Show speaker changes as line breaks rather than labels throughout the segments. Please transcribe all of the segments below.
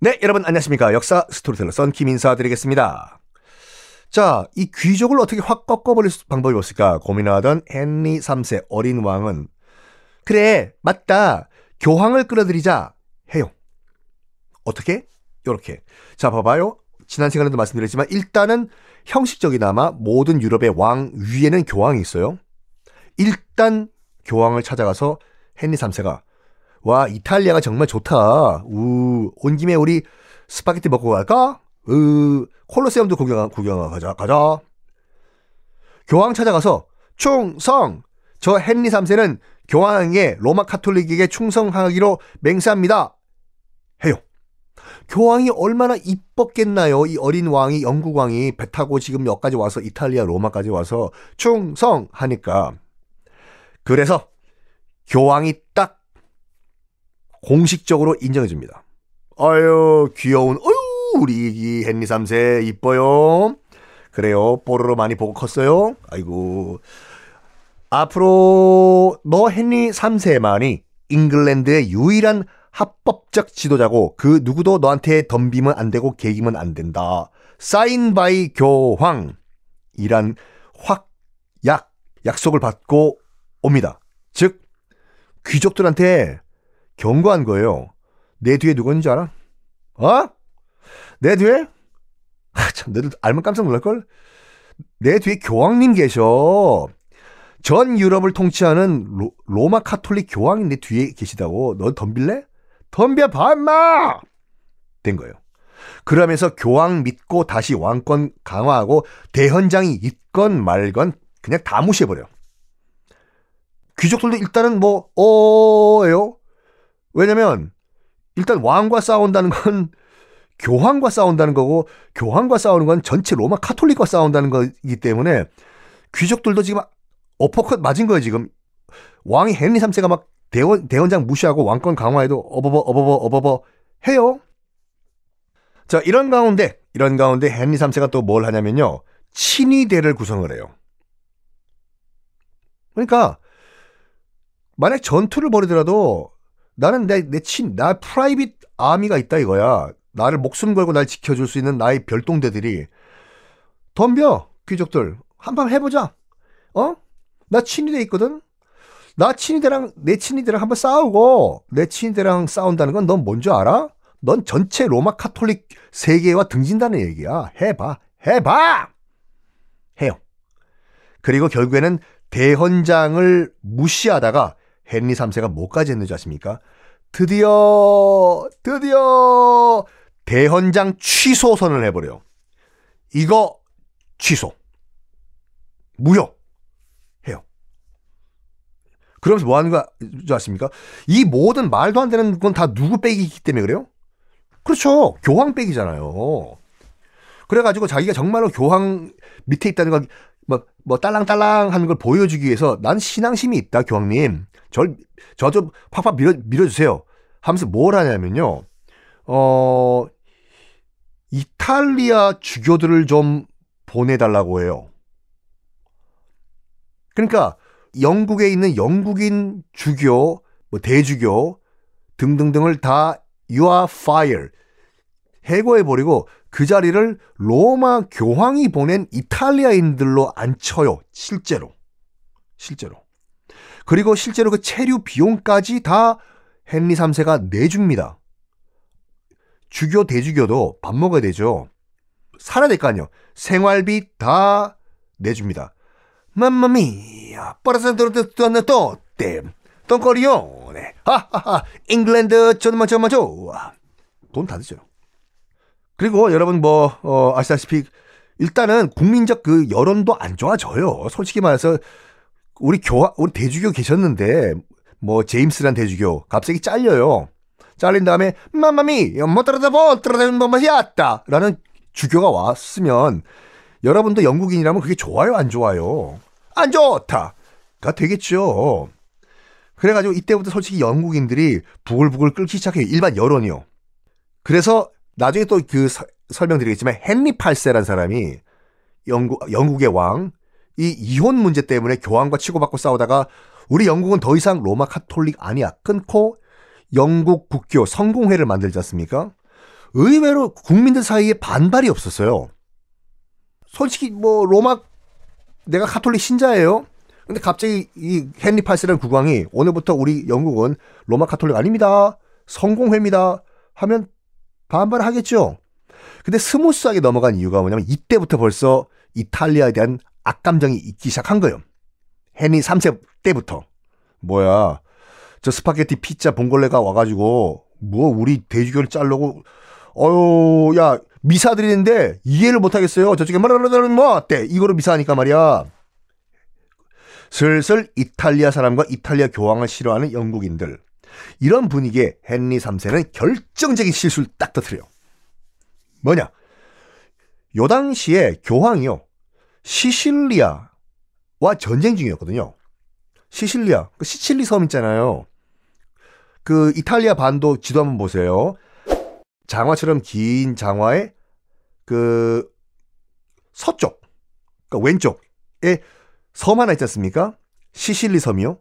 네, 여러분 안녕하십니까. 역사 스토리텔러 썬킴 인사드리겠습니다. 자, 이 귀족을 어떻게 확 꺾어버릴 방법이 없을까 고민하던 헨리 3세 어린 왕은 그래, 맞다. 교황을 끌어들이자 해요. 어떻게? 요렇게. 자, 봐봐요. 지난 시간에도 말씀드렸지만 일단은 형식적이나마 모든 유럽의 왕 위에는 교황이 있어요. 일단 교황을 찾아가서 헨리 3세가 와 이탈리아가 정말 좋다. 우, 온 김에 우리 스파게티 먹고 갈까? 으, 콜로세움도 구경 구경 가자 가자. 교황 찾아가서 충성. 저 헨리 3세는 교황에게 로마 카톨릭에게 충성하기로 맹세합니다. 해요. 교황이 얼마나 이뻤겠나요? 이 어린 왕이 영국 왕이 배 타고 지금 여기까지 와서 이탈리아 로마까지 와서 충성하니까 그래서 교황이 딱 공식적으로 인정해 줍니다. 아유, 귀여운, 어유, 우리 이 헨리 3세 이뻐요. 그래요. 뽀로로 많이 보고 컸어요. 아이고. 앞으로 너 헨리 3세만이 잉글랜드의 유일한 합법적 지도자고 그 누구도 너한테 덤비면 안 되고 개기면 안 된다. signed by 교황이란 확, 약, 약속을 받고 옵니다. 즉, 귀족들한테 경고한 거예요. 내 뒤에 누가 있는지 알아? 어? 내 뒤에? 아, 참, 너들 알면 깜짝 놀랄걸? 내 뒤에 교황님 계셔. 전 유럽을 통치하는 로, 마 카톨릭 교황이 내 뒤에 계시다고. 너 덤빌래? 덤벼 봐, 임마! 된 거예요. 그러면서 교황 믿고 다시 왕권 강화하고 대헌장이 있건 말건 그냥 다 무시해버려. 귀족들도 일단은 뭐, 어예요? 왜냐면 일단 왕과 싸운다는 건 교황과 싸운다는 거고 교황과 싸우는 건 전체 로마 카톨릭과 싸운다는 거기 때문에 귀족들도 지금 어퍼컷 맞은 거예요 지금. 왕이 헨리 3세가 막 대헌, 대헌장 무시하고 왕권 강화해도 어버버 어버버 어버버 해요. 자 이런 가운데 이런 가운데 헨리 3세가 또 뭘 하냐면요. 친위대를 구성을 해요. 그러니까 만약 전투를 벌이더라도 나는 내, 내 친, 나 private army가 있다 이거야. 나를 목숨 걸고 날 지켜줄 수 있는 나의 별동대들이. 덤벼, 귀족들. 한판 해보자. 어? 나 친위대 있거든? 나 친위대랑, 내 친위대랑 한번 싸우고, 내 친위대랑 싸운다는 건 넌 뭔지 알아? 넌 전체 로마 카톨릭 세계와 등진다는 얘기야. 해봐. 해봐! 해요. 그리고 결국에는 대헌장을 무시하다가 헨리 3세가 뭐까지 했는지 아십니까? 드디어 드디어 대헌장 취소 선언을 해버려요. 이거 취소. 무효. 해요. 그러면서 뭐 하는 거 아십니까? 이 모든 말도 안 되는 건 다 누구 빼기이기 때문에 그래요? 그렇죠. 교황 빼기잖아요. 그래가지고 자기가 정말로 교황 밑에 있다는 걸 뭐, 뭐, 딸랑딸랑 하는 걸 보여주기 위해서 난 신앙심이 있다, 교황님. 절, 저 좀 팍팍 밀어, 밀어주세요. 하면서 뭘 하냐면요. 어, 이탈리아 주교들을 좀 보내달라고 해요. 그러니까 영국에 있는 영국인 주교, 뭐 대주교 등등등을 다 you are fire 해고해버리고 그 자리를 로마 교황이 보낸 이탈리아인들로 앉혀요. 실제로. 실제로. 그리고 실제로 그 체류 비용까지 다 헨리 3세가 내줍니다. 주교, 대주교도 밥 먹어야 되죠. 살아야 될 거 아니에요. 생활비 다 내줍니다. 맘마미야, 빠라산도르도또 땜, 똥거리요. 하하하, 잉글랜드 정말 정말 좋아. 돈다 드죠. 그리고 여러분 뭐 어, 아시다시피 일단은 국민적 그 여론도 안 좋아져요. 솔직히 말해서 우리 교 우리 대주교 계셨는데 뭐 제임스란 대주교 갑자기 잘려요. 잘린 다음에 마마미 못들어다보 들어다는 뭐마시았다라는 주교가 왔으면 여러분도 영국인이라면 그게 좋아요 안 좋아요? 안 좋다가 되겠죠. 그래가지고 이때부터 솔직히 영국인들이 부글부글 끓기 시작해요. 일반 여론이요. 그래서 나중에 또 그 설명드리겠지만 헨리 8세란 사람이 영국 영국의 왕 이 이혼 문제 때문에 교황과 치고받고 싸우다가 우리 영국은 더 이상 로마 카톨릭 아니야 끊고 영국 국교 성공회를 만들지 않습니까? 의외로 국민들 사이에 반발이 없었어요. 솔직히 뭐 로마 내가 카톨릭 신자예요. 근데 갑자기 이 헨리 8세라는 국왕이 오늘부터 우리 영국은 로마 카톨릭 아닙니다. 성공회입니다. 하면 반발을 하겠죠. 근데 smooth하게 넘어간 이유가 뭐냐면 이때부터 벌써 이탈리아에 대한 악감정이 있기 시작한 거예요. 헨리 3세 때부터. 뭐야. 저 스파게티 피자 봉골레가 와가지고 뭐 우리 돼지교를 자르고 어유 야 미사 드리는데 이해를 못하겠어요. 저쪽에 말하는 뭐 어때? 이거로 미사하니까 말이야. 슬슬 이탈리아 사람과 이탈리아 교황을 싫어하는 영국인들. 이런 분위기에 헨리 3세는 결정적인 실수를 딱 터뜨려요. 뭐냐? 요 당시에 교황이요. 시실리아와 전쟁 중이었거든요. 시실리아, 그 시칠리 섬 있잖아요. 그 이탈리아 반도 지도 한번 보세요. 장화처럼 긴 장화의 그 서쪽, 그러니까 왼쪽에 섬 하나 있지 않습니까? 시실리 섬이요.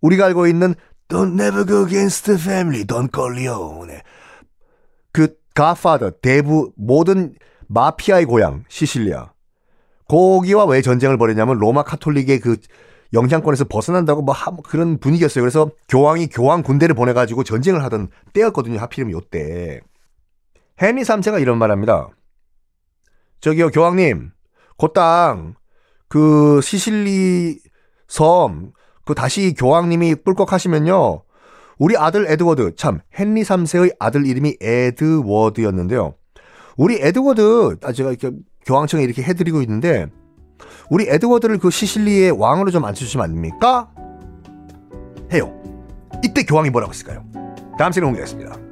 우리가 알고 있는 Don't never go against the family, Don Corleone. 그 Godfather, 대부 모든 마피아의 고향 시실리아. 거기와 왜 전쟁을 벌였냐면 로마 카톨릭의 그 영향권에서 벗어난다고 뭐 그런 분위기였어요. 그래서 교황이 교황 군대를 보내가지고 전쟁을 하던 때였거든요. 하필이면 요때. 헨리 3세가 이런 말 합니다. 저기요, 교황님. 곧땅, 그 시실리 섬, 그 다시 교황님이 뿔꺽하시면요. 우리 아들 에드워드, 참, 헨리 3세의 아들 이름이 에드워드였는데요. 우리 에드워드, 아, 제가 이렇게 교황청에 이렇게 해드리고 있는데, 우리 에드워드를 그 시실리의 왕으로 좀 앉혀주시면 안 됩니까? 해요. 이때 교황이 뭐라고 했을까요? 다음 시간에 공개하겠습니다.